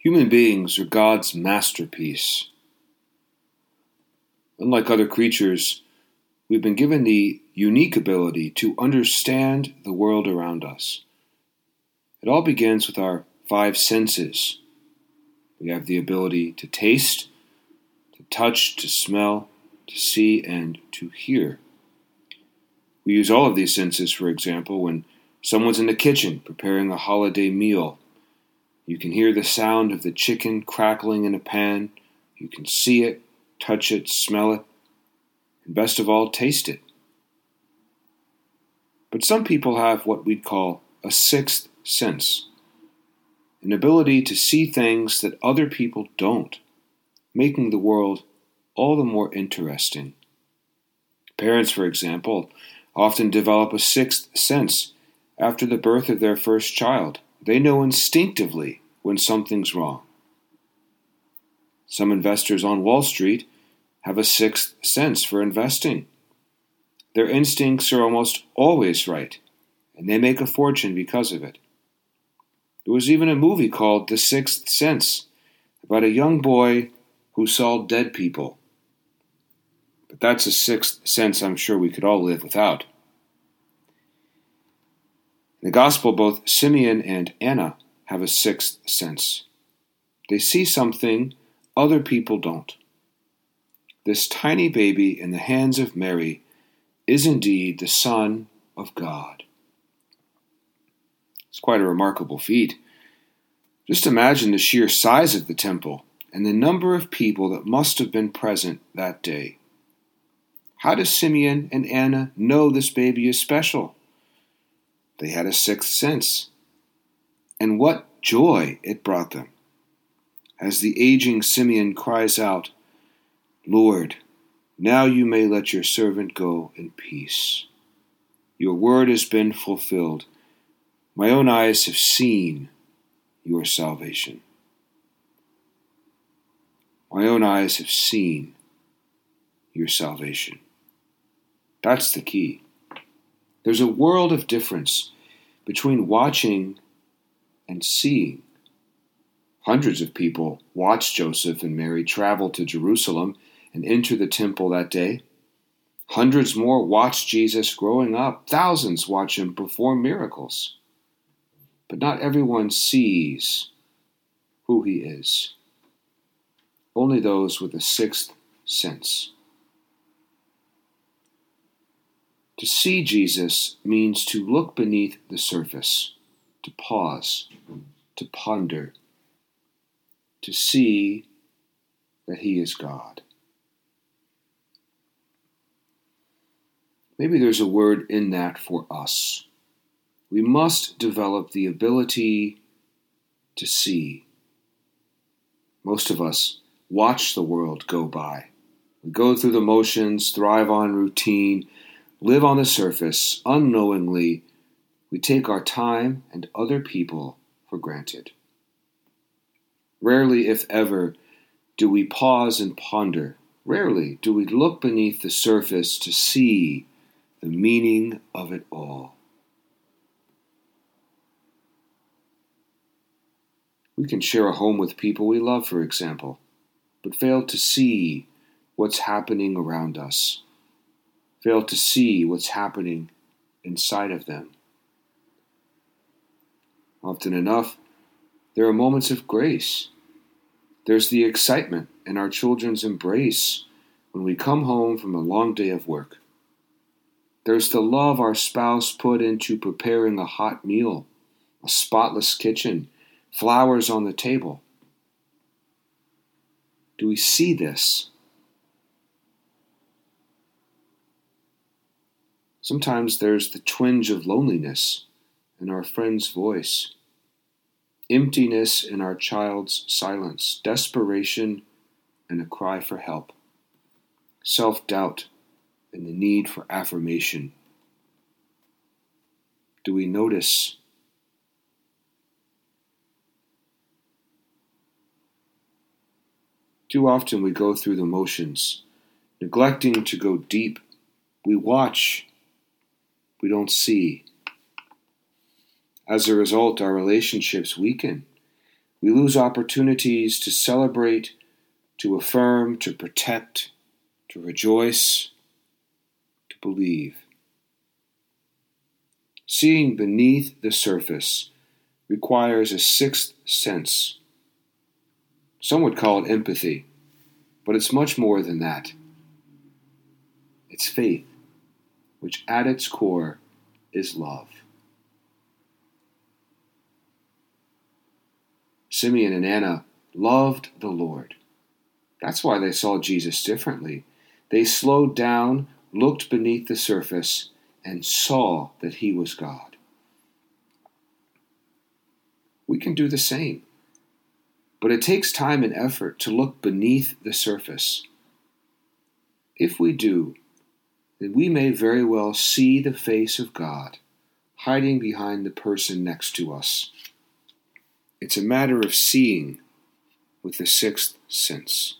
Human beings are God's masterpiece. Unlike other creatures, we've been given the unique ability to understand the world around us. It all begins with our five senses. We have the ability to taste, to touch, to smell, to see, and to hear. We use all of these senses, for example, when someone's in the kitchen preparing a holiday meal. You can hear the sound of the chicken crackling in a pan. You can see it, touch it, smell it, and best of all, taste it. But some people have what we'd call a sixth sense an ability to see things that other people don't, making the world all the more interesting. Parents, for example, often develop a sixth sense after the birth of their first child. They know instinctively when something's wrong. Some investors on Wall Street have a sixth sense for investing. Their instincts are almost always right, and they make a fortune because of it. There was even a movie called The Sixth Sense about a young boy who saw dead people. But that's a sixth sense I'm sure we could all live without. In the Gospel, both Simeon and Anna have a sixth sense. They see something other people don't. This tiny baby in the hands of Mary is indeed the Son of God. It's quite a remarkable feat. Just imagine the sheer size of the temple and the number of people that must have been present that day. How does Simeon and Anna know this baby is special? They had a sixth sense. And what joy it brought them. As the aging Simeon cries out, Lord, now you may let your servant go in peace. Your word has been fulfilled. My own eyes have seen your salvation. My own eyes have seen your salvation. That's the key. There's a world of difference between watching and seeing. Hundreds of people watched Joseph and Mary travel to Jerusalem and enter the temple that day. Hundreds more watched Jesus growing up. Thousands watch him perform miracles. But not everyone sees who he is. Only those with a sixth sense. To see Jesus means to look beneath the surface, to pause, to ponder, to see that He is God. Maybe there's a word in that for us. We must develop the ability to see. Most of us watch the world go by. We go through the motions, thrive on routine, live on the surface, unknowingly, we take our time and other people for granted. Rarely, if ever, do we pause and ponder. Rarely do we look beneath the surface to see the meaning of it all. We can share a home with people we love, for example, but fail to see what's happening around us fail to see what's happening inside of them. Often enough, there are moments of grace. There's the excitement in our children's embrace when we come home from a long day of work. There's the love our spouse put into preparing a hot meal, a spotless kitchen, flowers on the table. Do we see this? Sometimes there's the twinge of loneliness in our friend's voice, emptiness in our child's silence, desperation and a cry for help, self doubt and the need for affirmation. Do we notice? Too often we go through the motions, neglecting to go deep. We watch we don't see. As a result, our relationships weaken. We lose opportunities to celebrate, to affirm, to protect, to rejoice, to believe. Seeing beneath the surface requires a sixth sense. Some would call it empathy, but it's much more than that. It's faith, which at its core is love. Simeon and Anna loved the Lord. That's why they saw Jesus differently. They slowed down, looked beneath the surface, and saw that he was God. We can do the same. But it takes time and effort to look beneath the surface. If we do, then we may very well see the face of God hiding behind the person next to us. It's a matter of seeing with the sixth sense.